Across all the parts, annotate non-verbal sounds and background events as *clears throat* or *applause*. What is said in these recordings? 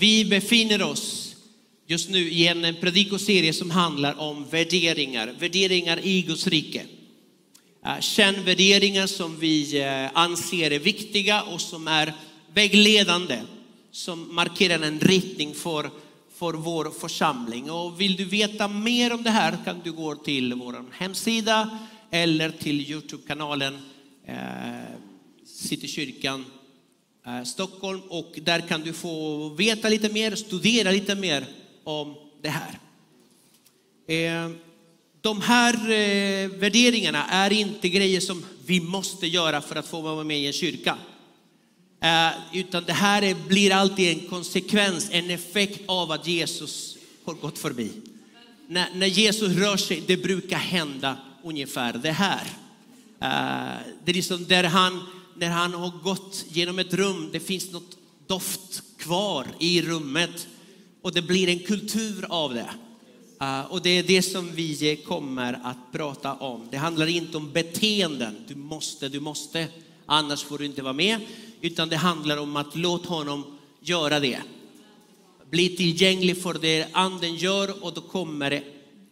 Vi befinner oss just nu i en predikoserie som handlar om värderingar, värderingar i Guds rike. Känn värderingar som vi eh, anser är viktiga och som är vägledande, som markerar en riktning för, för vår församling. Och vill du veta mer om det här kan du gå till vår hemsida eller till Youtube-kanalen eh, Citykyrkan eh, Eh, Stockholm och där kan du få veta lite mer, studera lite mer om det här. Eh, de här eh, värderingarna är inte grejer som vi måste göra för att få vara med i en kyrka. Utan det här blir alltid en konsekvens, en effekt av att Jesus har gått förbi. När, Jesus rör sig, det brukar hända ungefär det här. Det är liksom där han, när han har gått genom ett rum, det finns något doft kvar i rummet och det blir en kultur av det. Uh, och det är det som vi kommer att prata om. Det handlar inte om beteenden. Du måste, du måste, annars får du inte vara med. Utan det handlar om att låta honom göra det. Bli tillgänglig för det anden gör och då kommer det,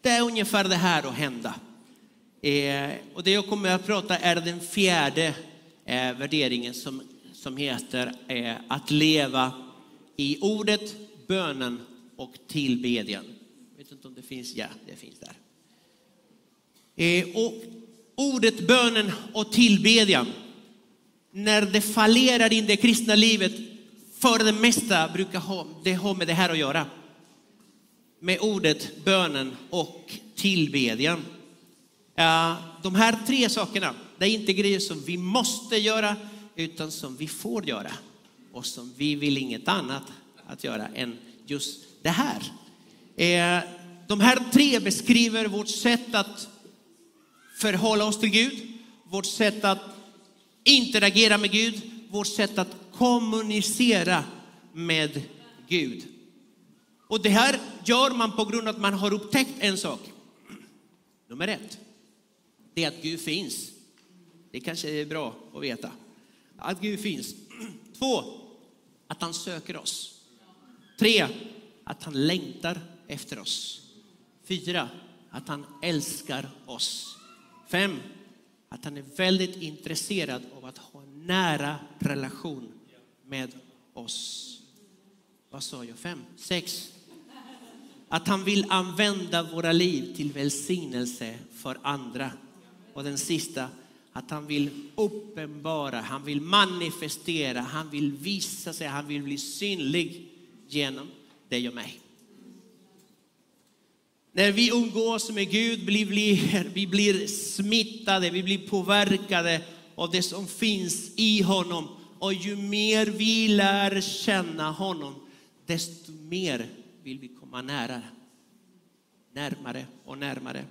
det är ungefär det här att hända. Eh, och det jag kommer att prata är den fjärde eh, värderingen som, som heter eh, att leva i ordet, bönen och tillbedjan. Jag vet inte om det finns, ja det finns där. Eh, och ordet, bönen och tillbedjan, när det fallerar in det kristna livet, för det mesta brukar ha, det ha med det här att göra. Med ordet, bönen och tillbedjan. Eh, de här tre sakerna, det är inte grejer som vi måste göra, utan som vi får göra. Och som vi vill inget annat att göra än just det här. Eh, de här tre beskriver vårt sätt att förhålla oss till Gud, vårt sätt att interagera med Gud, vårt sätt att kommunicera med Gud. Och det här gör man på grund av att man har upptäckt en sak. Nummer ett, det är att Gud finns. Det kanske är bra att veta. Att Gud finns. Två, att han söker oss. Tre, att han längtar efter oss. Fyra, att han älskar oss. Fem, att han är väldigt intresserad av att ha en nära relation med oss. Vad sa jag? Fem? Sex? Att han vill använda våra liv till välsignelse för andra. Och den sista, att han vill uppenbara, han vill manifestera, han vill visa sig, han vill bli synlig genom dig och mig. När vi umgås med Gud blir vi, vi blir smittade, vi blir påverkade av det som finns i honom. Och ju mer vi lär känna honom, desto mer vill vi komma nära. Närmare och närmare.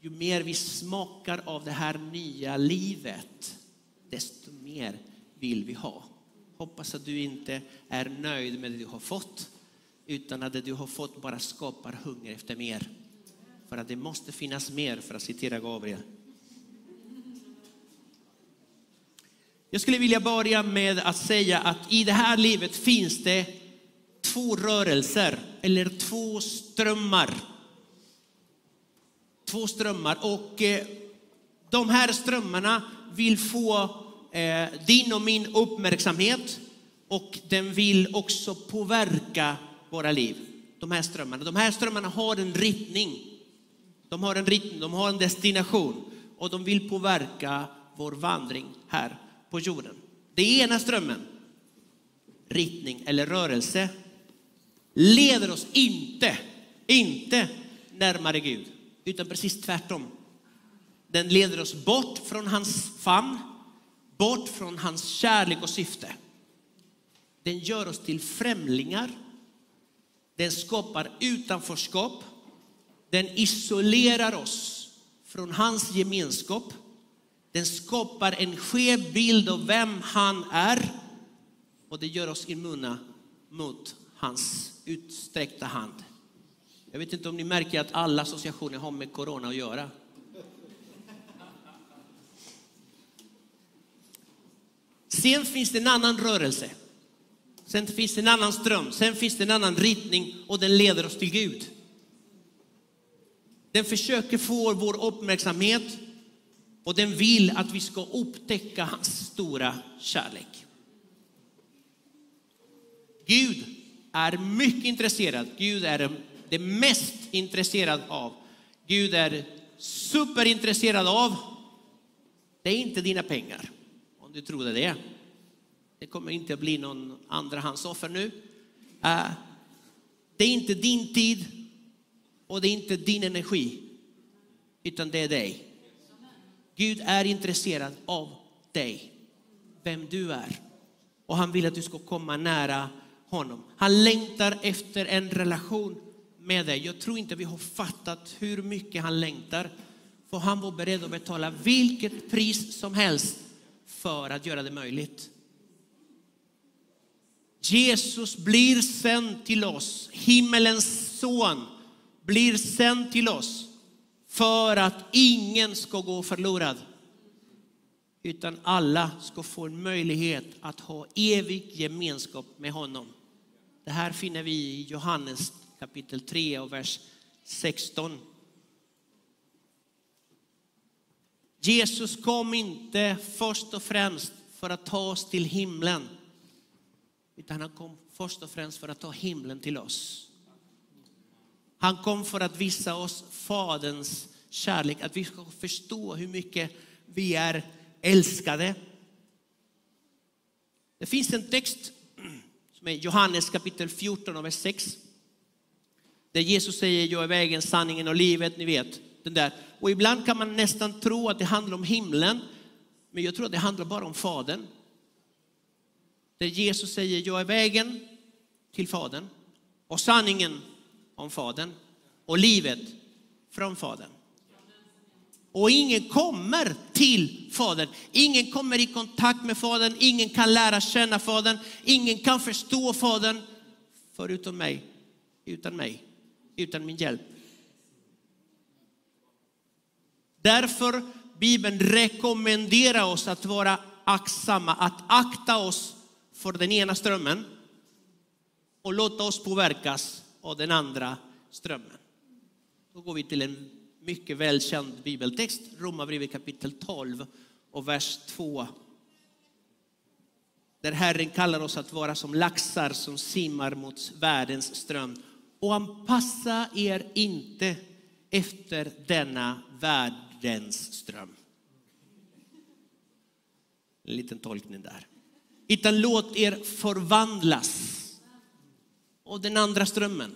Ju mer vi smakar av det här nya livet, desto mer vill vi ha. Hoppas att du inte är nöjd med det du har fått, utan att det du har fått bara skapar hunger efter mer. För att det måste finnas mer, för att citera Gabriel. Jag skulle vilja börja med att säga att i det här livet finns det två rörelser, eller två strömmar. Två strömmar. Och eh, de här strömmarna vill få eh, din och min uppmärksamhet och den vill också påverka våra liv. De här strömmarna. De här strömmarna har en riktning. De har en riktning, de har en destination och de vill påverka vår vandring här på jorden. Det ena strömmen, riktning eller rörelse, leder oss inte, inte närmare Gud, utan precis tvärtom. Den leder oss bort från hans famn, bort från hans kärlek och syfte. Den gör oss till främlingar. Den skapar utanförskap. Den isolerar oss från hans gemenskap. Den skapar en skev bild av vem han är och det gör oss immuna mot hans utsträckta hand. Jag vet inte om ni märker att alla associationer har med corona att göra. Sen finns det en annan rörelse Sen finns det en annan ström, sen finns det en annan riktning och den leder oss till Gud. Den försöker få vår uppmärksamhet och den vill att vi ska upptäcka hans stora kärlek. Gud är mycket intresserad. Gud är det mest intresserad av. Gud är superintresserad av. Det är inte dina pengar, om du trodde det. Det kommer inte att bli någon andrahandsoffer nu. Eh, det är inte din tid och det är inte din energi, utan det är dig. Gud är intresserad av dig, vem du är. Och han vill att du ska komma nära honom. Han längtar efter en relation med dig. Jag tror inte vi har fattat hur mycket han längtar. För han var beredd att betala vilket pris som helst för att göra det möjligt. Jesus blir sänd till oss, himmelens son blir sänd till oss för att ingen ska gå förlorad. Utan alla ska få en möjlighet att ha evig gemenskap med honom. Det här finner vi i Johannes kapitel 3 och vers 16. Jesus kom inte först och främst för att ta oss till himlen. Utan han kom först och främst för att ta himlen till oss. Han kom för att visa oss Faderns kärlek, att vi ska förstå hur mycket vi är älskade. Det finns en text som är Johannes kapitel 14 och vers 6. Där Jesus säger, jag är vägen, sanningen och livet, ni vet. Den där. Och ibland kan man nästan tro att det handlar om himlen, men jag tror att det handlar bara om Fadern. Där Jesus säger, jag är vägen till Fadern och sanningen om Fadern och livet från Fadern. Och ingen kommer till Fadern. Ingen kommer i kontakt med Fadern. Ingen kan lära känna Fadern. Ingen kan förstå Fadern förutom mig, utan mig, utan min hjälp. Därför Bibeln rekommenderar oss att vara aktsamma, att akta oss för den ena strömmen och låta oss påverkas av den andra strömmen. Då går vi till en mycket välkänd bibeltext, Romarbrevet kapitel 12 och vers 2. Där Herren kallar oss att vara som laxar som simmar mot världens ström. Och anpassa er inte efter denna världens ström. En liten tolkning där. Utan låt er förvandlas av den andra strömmen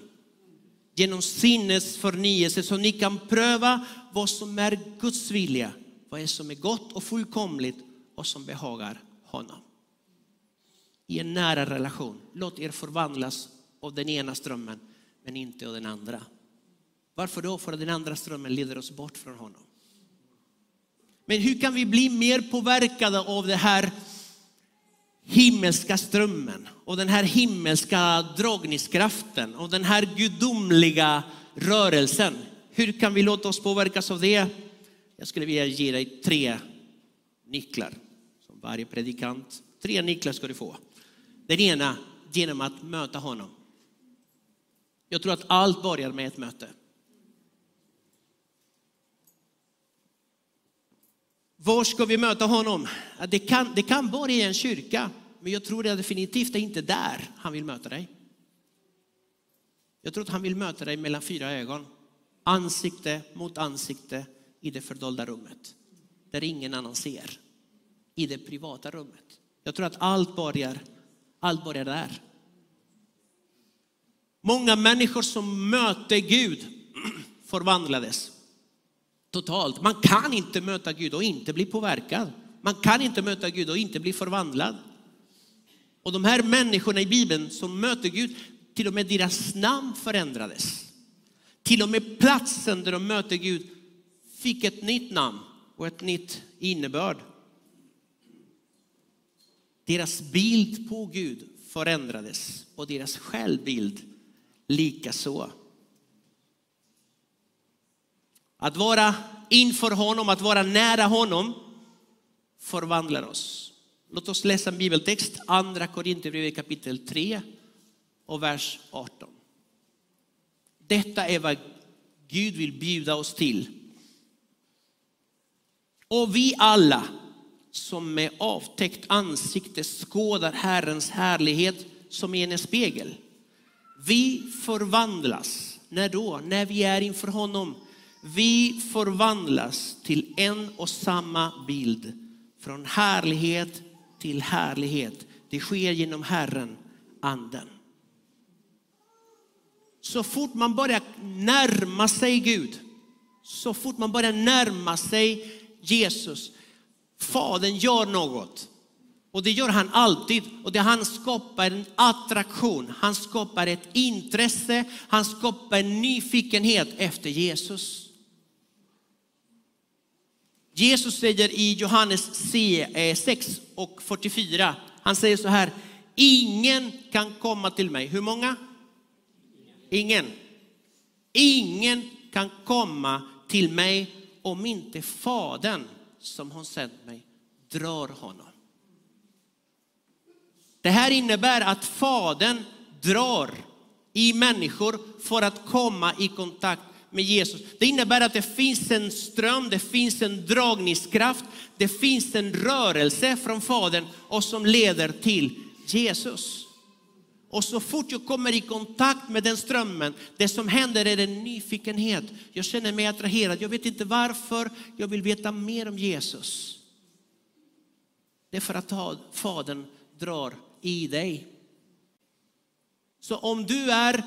genom sinnets förnyelse så ni kan pröva vad som är Guds vilja, vad är som är gott och fullkomligt och som behagar honom. I en nära relation, låt er förvandlas av den ena strömmen men inte av den andra. Varför då? För att den andra strömmen leder oss bort från honom. Men hur kan vi bli mer påverkade av den här himmelska strömmen och den här himmelska dragningskraften och den här gudomliga rörelsen. Hur kan vi låta oss påverkas av det? Jag skulle vilja ge dig tre nycklar som varje predikant. Tre nycklar ska du få. Den ena genom att möta honom. Jag tror att allt börjar med ett möte. Var ska vi möta honom? Det kan, det kan vara i en kyrka, men jag tror det definitivt är inte där han vill möta dig. Jag tror att han vill möta dig mellan fyra ögon. Ansikte mot ansikte i det fördolda rummet. Där ingen annan ser. I det privata rummet. Jag tror att allt börjar, allt börjar där. Många människor som mötte Gud *clears throat* förvandlades totalt. Man kan inte möta Gud och inte bli påverkad. Man kan inte möta Gud och inte bli förvandlad. Och de här människorna i Bibeln som möter Gud, till och med deras namn förändrades. Till och med platsen där de möter Gud fick ett nytt namn och ett nytt innebörd. Deras bild på Gud förändrades och deras självbild likaså. Att vara inför honom, att vara nära honom förvandlar oss. Låt oss läsa en bibeltext, Andra Korinthierbrevet kapitel 3 och vers 18. Detta är vad Gud vill bjuda oss till. Och vi alla som med avtäckt ansikte skådar Herrens härlighet som i en spegel. Vi förvandlas, när då? När vi är inför honom. Vi förvandlas till en och samma bild, från härlighet till härlighet. Det sker genom Herren, anden. Så fort man börjar närma sig Gud, så fort man börjar närma sig Jesus, Fadern gör något. Och det gör han alltid. Och det han skapar en attraktion, han skapar ett intresse, han skapar en nyfikenhet efter Jesus. Jesus säger i Johannes 6 eh, och 44, han säger så här, ingen kan komma till mig. Hur många? Ingen. Ingen kan komma till mig om inte Fadern som har sänt mig drar honom. Det här innebär att Fadern drar i människor för att komma i kontakt med Jesus. Det innebär att det finns en ström, det finns en dragningskraft, det finns en rörelse från Fadern och som leder till Jesus. Och så fort jag kommer i kontakt med den strömmen, det som händer är en nyfikenhet. Jag känner mig attraherad, jag vet inte varför, jag vill veta mer om Jesus. Det är för att Fadern drar i dig. Så om du är,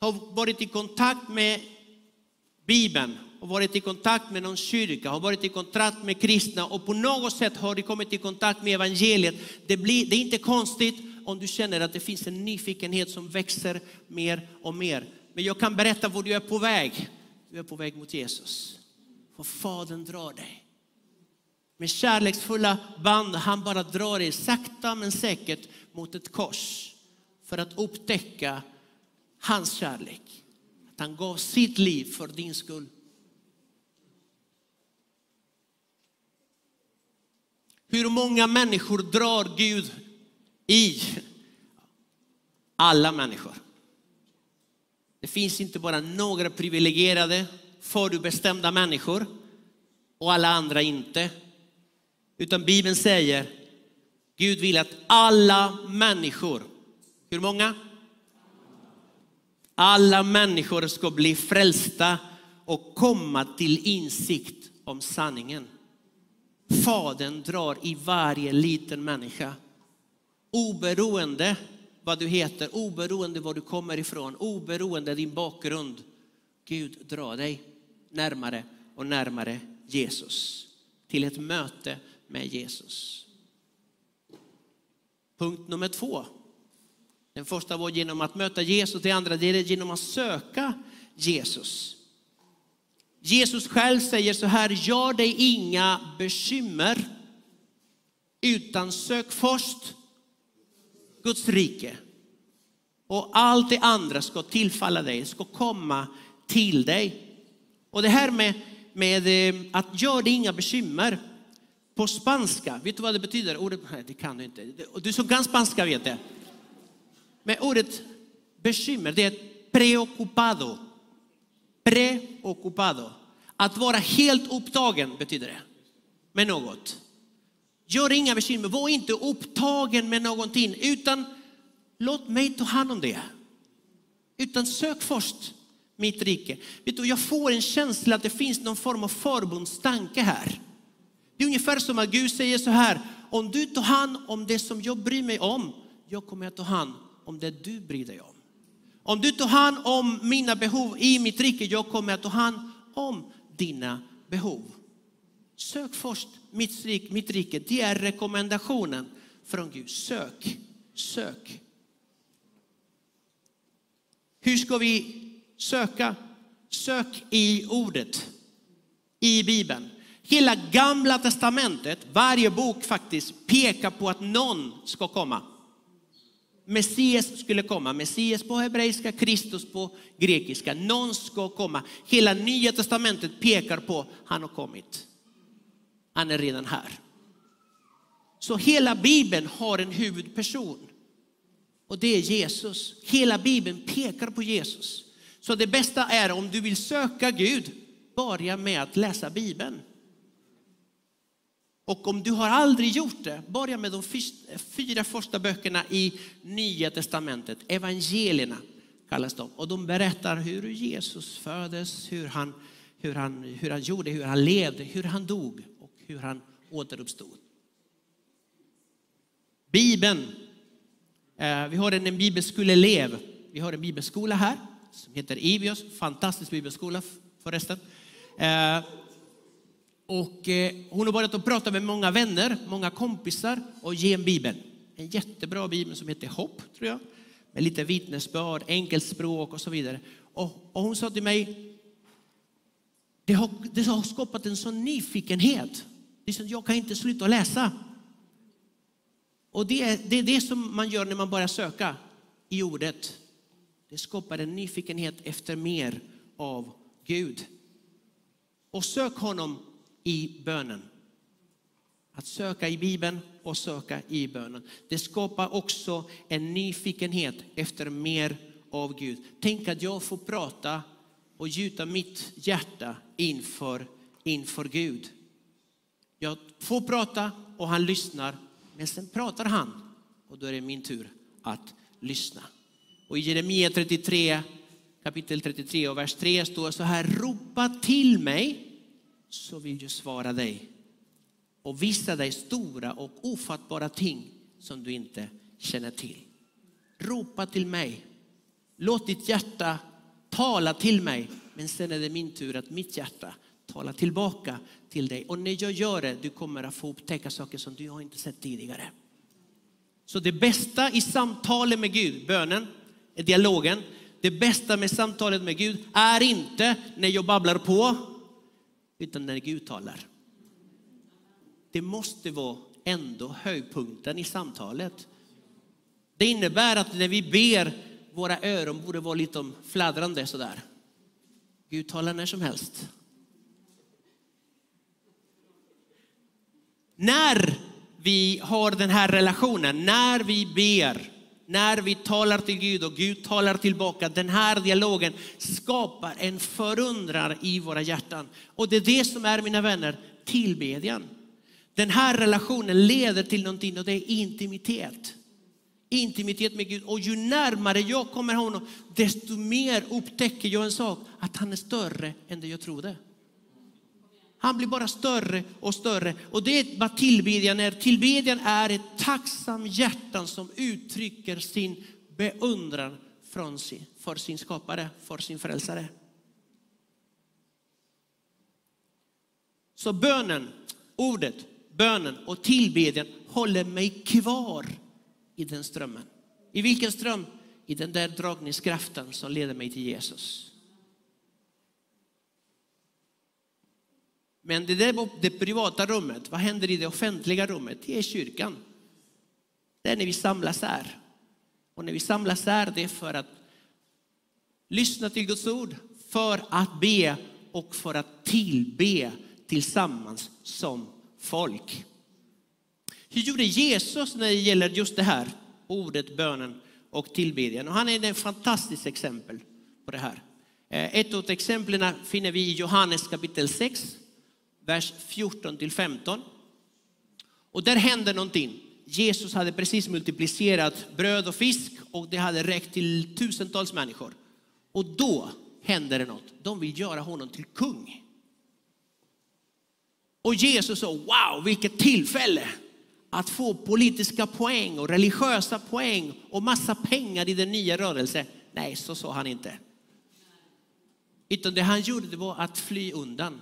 har varit i kontakt med Bibeln, har varit i kontakt med någon kyrka, har varit i kontakt med kristna och på något sätt har du kommit i kontakt med evangeliet. Det, blir, det är inte konstigt om du känner att det finns en nyfikenhet som växer mer och mer. Men jag kan berätta var du är på väg. Du är på väg mot Jesus. För Fadern drar dig. Med kärleksfulla band, han bara drar er sakta men säkert mot ett kors. För att upptäcka hans kärlek. Att han gav sitt liv för din skull. Hur många människor drar Gud i alla människor. Det finns inte bara några privilegierade, förutbestämda människor och alla andra inte. Utan Bibeln säger, Gud vill att alla människor, hur många? Alla människor ska bli frälsta och komma till insikt om sanningen. Fadern drar i varje liten människa Oberoende vad du heter, oberoende var du kommer ifrån, oberoende din bakgrund. Gud drar dig närmare och närmare Jesus. Till ett möte med Jesus. Punkt nummer två. Den första var genom att möta Jesus, det andra det är genom att söka Jesus. Jesus själv säger så här, gör dig inga bekymmer utan sök först Guds rike. Och allt det andra ska tillfalla dig, ska komma till dig. Och det här med, med eh, att gör dig inga bekymmer. På spanska, vet du vad det betyder? Ordet, nej, det kan du inte. Du som kan spanska vet det. Men ordet bekymmer, det är preocupado. Preocupado. Att vara helt upptagen betyder det. Med något. Gör inga bekymmer, var inte upptagen med någonting utan låt mig ta hand om det. Utan sök först mitt rike. Vet du, jag får en känsla att det finns någon form av förbundstanke här. Det är ungefär som att Gud säger så här, om du tar hand om det som jag bryr mig om, jag kommer att ta hand om det du bryr dig om. Om du tar hand om mina behov i mitt rike, jag kommer att ta hand om dina behov. Sök först mitt, rike, mitt rike. Det är rekommendationen från Gud. Sök, sök. Hur ska vi söka? Sök i ordet, i Bibeln. Hela gamla testamentet, varje bok faktiskt pekar på att någon ska komma. Messias skulle komma. Messias på hebreiska, Kristus på grekiska. Någon ska komma. Hela nya testamentet pekar på att han har kommit. Han är redan här. Så hela Bibeln har en huvudperson. Och det är Jesus. Hela Bibeln pekar på Jesus. Så det bästa är om du vill söka Gud, börja med att läsa Bibeln. Och om du har aldrig gjort det, börja med de fyra första böckerna i Nya Testamentet. Evangelierna kallas de. Och de berättar hur Jesus föddes, hur han, hur, han, hur han gjorde, hur han levde, hur han dog och hur han återuppstod. Bibeln. Eh, vi har en bibelskoleelev. Vi har en bibelskola här som heter Ivios. Fantastisk bibelskola förresten. Eh, och eh, hon har börjat att prata med många vänner, många kompisar och ge en bibel. En jättebra bibel som heter Hopp, tror jag. Med lite vittnesbörd, enkelt språk och så vidare. Och, och hon sa till mig, det har, det har skapat en sån nyfikenhet. Liksom, jag kan inte sluta läsa. Och det är, det är det som man gör när man börjar söka i ordet. Det skapar en nyfikenhet efter mer av Gud. Och sök honom i bönen. Att söka i Bibeln och söka i bönen. Det skapar också en nyfikenhet efter mer av Gud. Tänk att jag får prata och gjuta mitt hjärta inför, inför Gud. Jag får prata och han lyssnar, men sen pratar han och då är det min tur att lyssna. Och i Jeremia 33, kapitel 33 och vers 3 står så här, ropa till mig så vill jag svara dig och visa dig stora och ofattbara ting som du inte känner till. Ropa till mig. Låt ditt hjärta tala till mig. Men sen är det min tur att mitt hjärta talar tillbaka till dig. Och när jag gör det, du kommer att få upptäcka saker som du har inte sett tidigare. Så det bästa i samtalet med Gud, bönen, dialogen, det bästa med samtalet med Gud är inte när jag babblar på, utan när Gud talar. Det måste vara ändå höjdpunkten i samtalet. Det innebär att när vi ber, våra öron borde vara lite fladdrande sådär. Gud talar när som helst. När vi har den här relationen, när vi ber, när vi talar till Gud och Gud talar tillbaka, den här dialogen skapar en förundran i våra hjärtan. Och det är det som är, mina vänner, tillbedjan. Den här relationen leder till någonting och det är intimitet. Intimitet med Gud. Och ju närmare jag kommer honom, desto mer upptäcker jag en sak, att han är större än det jag trodde. Han blir bara större och större. Och det är vad tillbedjan är. Tillbedjan är ett tacksam hjärtan som uttrycker sin beundran från sin, för sin skapare, för sin frälsare. Så bönen, ordet, bönen och tillbedjan håller mig kvar i den strömmen. I vilken ström? I den där dragningskraften som leder mig till Jesus. Men det där var det privata rummet. Vad händer i det offentliga rummet? Det är kyrkan. Det är när vi samlas här. Och när vi samlas här, det är för att lyssna till Guds ord, för att be och för att tillbe tillsammans som folk. Hur gjorde Jesus när det gäller just det här ordet, bönen och tillbedjan? Och han är ett fantastiskt exempel på det här. Eh, ett av exemplen finner vi i Johannes kapitel 6 vers 14 till 15. Och där händer någonting. Jesus hade precis multiplicerat bröd och fisk och det hade räckt till tusentals människor. Och då händer det något. De vill göra honom till kung. Och Jesus sa, wow, vilket tillfälle att få politiska poäng och religiösa poäng och massa pengar i den nya rörelsen. Nej, så sa han inte. Utan det han gjorde det var att fly undan.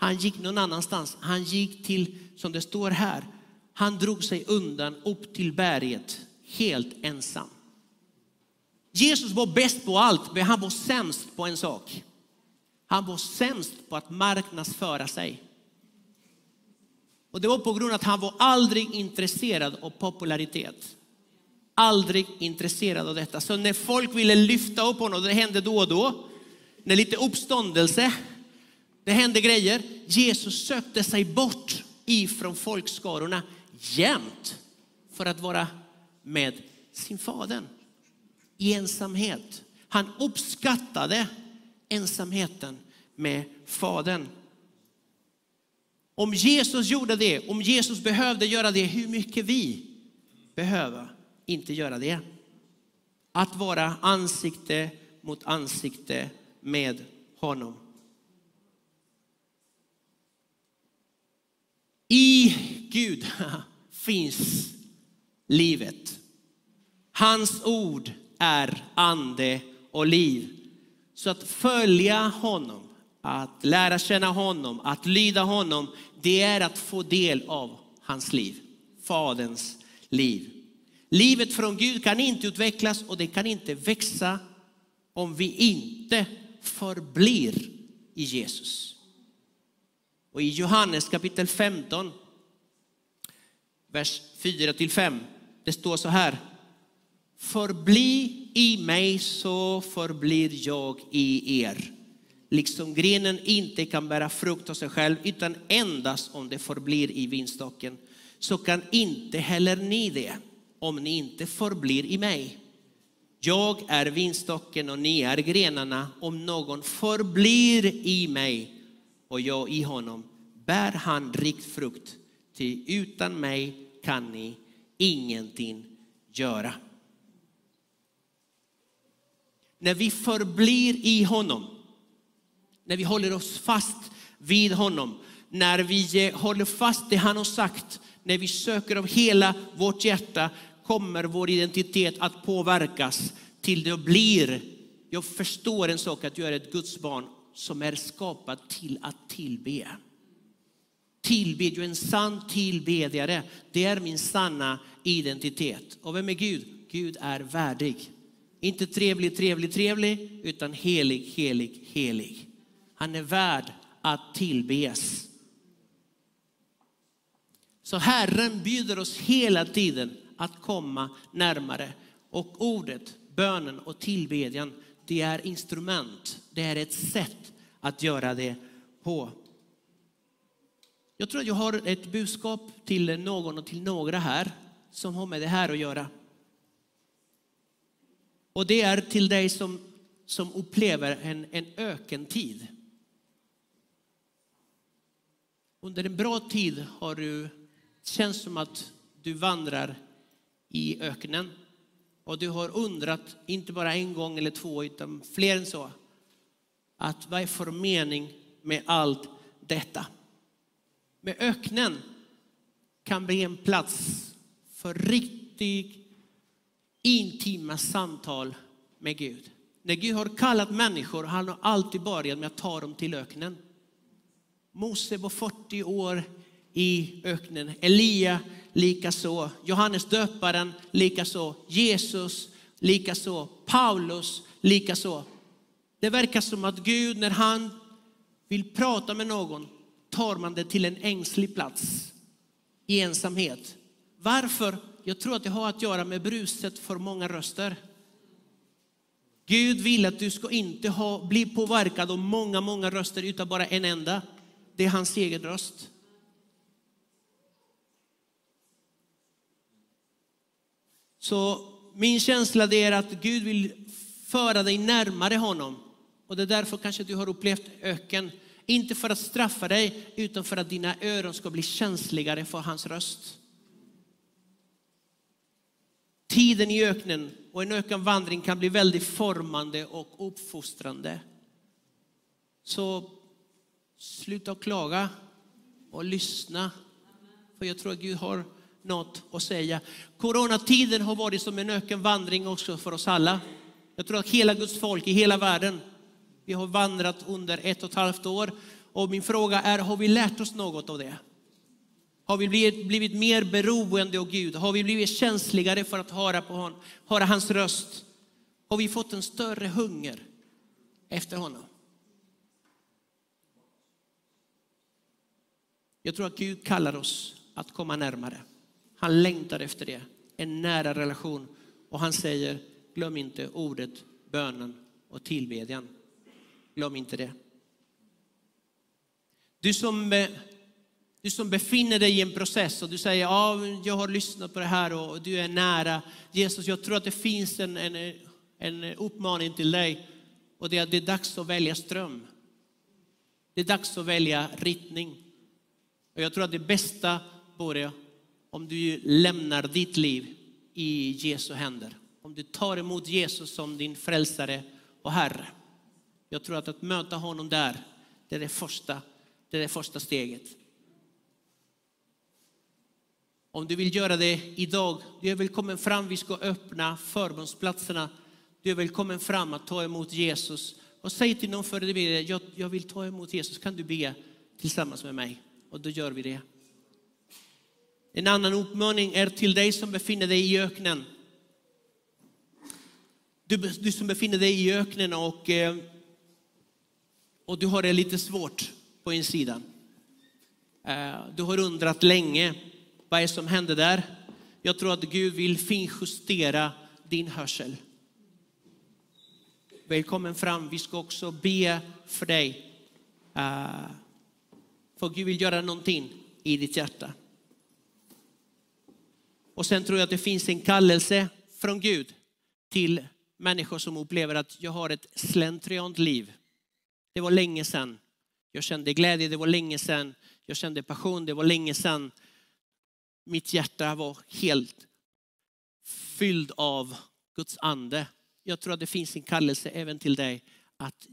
Han gick någon annanstans. Han gick till, som det står här, han drog sig undan upp till berget helt ensam. Jesus var bäst på allt, men han var sämst på en sak. Han var sämst på att marknadsföra sig. Och det var på grund av att han var aldrig intresserad av popularitet. Aldrig intresserad av detta. Så när folk ville lyfta upp honom, det hände då och då, när lite uppståndelse det hände grejer. Jesus sökte sig bort ifrån folkskarorna jämt för att vara med sin fader i ensamhet. Han uppskattade ensamheten med Fadern. Om Jesus gjorde det, om Jesus behövde göra det, hur mycket vi behöver inte göra det. Att vara ansikte mot ansikte med honom. I Gud *laughs* finns livet. Hans ord är ande och liv. Så att följa honom, att lära känna honom, att lyda honom, det är att få del av hans liv, Faderns liv. Livet från Gud kan inte utvecklas och det kan inte växa om vi inte förblir i Jesus. Och i Johannes kapitel 15, vers 4-5, det står så här. Förbli i mig så förblir jag i er. Liksom grenen inte kan bära frukt av sig själv utan endast om det förblir i vinstocken så kan inte heller ni det om ni inte förblir i mig. Jag är vinstocken och ni är grenarna. Om någon förblir i mig och jag i honom bär han rikt frukt. Ty utan mig kan ni ingenting göra. När vi förblir i honom, när vi håller oss fast vid honom, när vi eh, håller fast det han har sagt, när vi söker av hela vårt hjärta kommer vår identitet att påverkas till det blir, jag förstår en sak att jag är ett Guds barn som är skapad till att tillbe. Tillbe, en sann tillbedjare. Det är min sanna identitet. Och vem är Gud? Gud är värdig. Inte trevlig, trevlig, trevlig, utan helig, helig, helig. Han är värd att tillbes. Så Herren bjuder oss hela tiden att komma närmare. Och ordet, bönen och tillbedjan, det är instrument. Det är ett sätt att göra det på. Jag tror att jag har ett budskap till någon och till några här som har med det här att göra. Och det är till dig som, som upplever en, en ökentid. Under en bra tid har du känns som att du vandrar i öknen. Och du har undrat, inte bara en gång eller två, utan fler än så. Att vad är för mening med allt detta? Med öknen kan bli en plats för riktigt intima samtal med Gud. När Gud har kallat människor, han har alltid börjat med att ta dem till öknen. Mose var 40 år i öknen, Elia likaså, Johannes döparen likaså, Jesus likaså, Paulus likaså. Det verkar som att Gud när han vill prata med någon tar man det till en ängslig plats i ensamhet. Varför? Jag tror att det har att göra med bruset för många röster. Gud vill att du ska inte ha, bli påverkad av många, många röster utan bara en enda. Det är hans egen röst. Så min känsla är att Gud vill föra dig närmare honom. Och det är därför kanske du har upplevt öken. Inte för att straffa dig, utan för att dina öron ska bli känsligare för hans röst. Tiden i öknen och en ökenvandring kan bli väldigt formande och uppfostrande. Så sluta att klaga och lyssna. För jag tror att Gud har något att säga. Coronatiden har varit som en ökenvandring också för oss alla. Jag tror att hela Guds folk i hela världen, vi har vandrat under ett och ett halvt år. Och min fråga är, har vi lärt oss något av det? Har vi blivit, blivit mer beroende av Gud? Har vi blivit känsligare för att höra, på hon, höra hans röst? Har vi fått en större hunger efter honom? Jag tror att Gud kallar oss att komma närmare. Han längtar efter det, en nära relation. Och han säger, glöm inte ordet, bönen och tillbedjan. Glöm inte det. Du som Du som befinner dig i en process och du säger, ja, jag har lyssnat på det här och du är nära. Jesus, jag tror att det finns en, en, en uppmaning till dig och det är att det är dags att välja ström. Det är dags att välja riktning. Och jag tror att det bästa vore om du lämnar ditt liv i Jesu händer. Om du tar emot Jesus som din frälsare och Herre. Jag tror att att möta honom där, det är det första, det är det första steget. Om du vill göra det idag, du är välkommen fram. Vi ska öppna förbundsplatserna. Du är välkommen fram att ta emot Jesus. Och säg till någon före dig, jag, jag vill ta emot Jesus. Kan du be tillsammans med mig? Och då gör vi det. En annan uppmaning är till dig som befinner dig i öknen. Du, du som befinner dig i öknen och, eh, och du har det lite svårt på insidan. Eh, du har undrat länge vad är det som händer där? Jag tror att Gud vill finjustera din hörsel. Välkommen fram. Vi ska också be för dig. Eh, för Gud vill göra någonting i ditt hjärta. Och sen tror jag att det finns en kallelse från Gud till människor som upplever att jag har ett slentriant liv. Det var länge sedan jag kände glädje, det var länge sedan jag kände passion, det var länge sedan mitt hjärta var helt fylld av Guds ande. Jag tror att det finns en kallelse även till dig att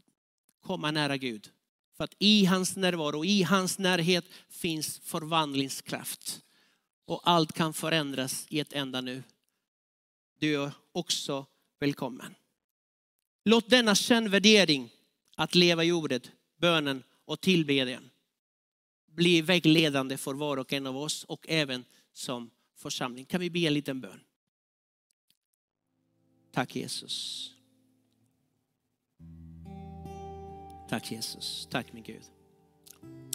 komma nära Gud. För att i hans närvaro, i hans närhet finns förvandlingskraft. Och allt kan förändras i ett enda nu. Du är också välkommen. Låt denna kännvärdering att leva i ordet, bönen och tillbedjan bli vägledande för var och en av oss och även som församling. Kan vi be en liten bön? Tack Jesus. Tack Jesus. Tack min Gud.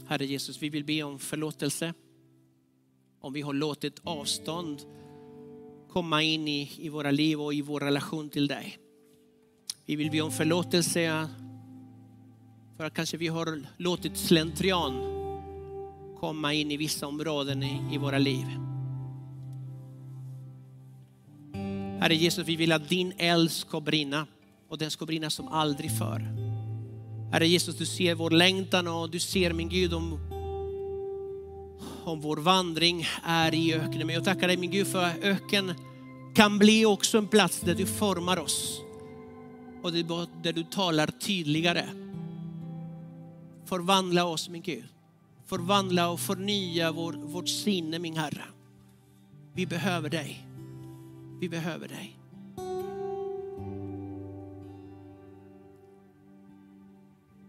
Herre Jesus, vi vill be om förlåtelse. Om vi har låtit avstånd komma in i, i våra liv och i vår relation till dig. Vi vill be om förlåtelse för att kanske vi har låtit slentrian komma in i vissa områden i, i våra liv. Herre Jesus, vi vill att din eld ska brinna och den ska brinna som aldrig förr. Herre Jesus, du ser vår längtan och du ser min Gud om, om vår vandring är i öknen. Men jag tackar dig min Gud för att öken kan bli också en plats där du formar oss och där du talar tydligare. Förvandla oss min Gud. Förvandla och förnya vår, vårt sinne min Herre. Vi behöver dig. Vi behöver dig.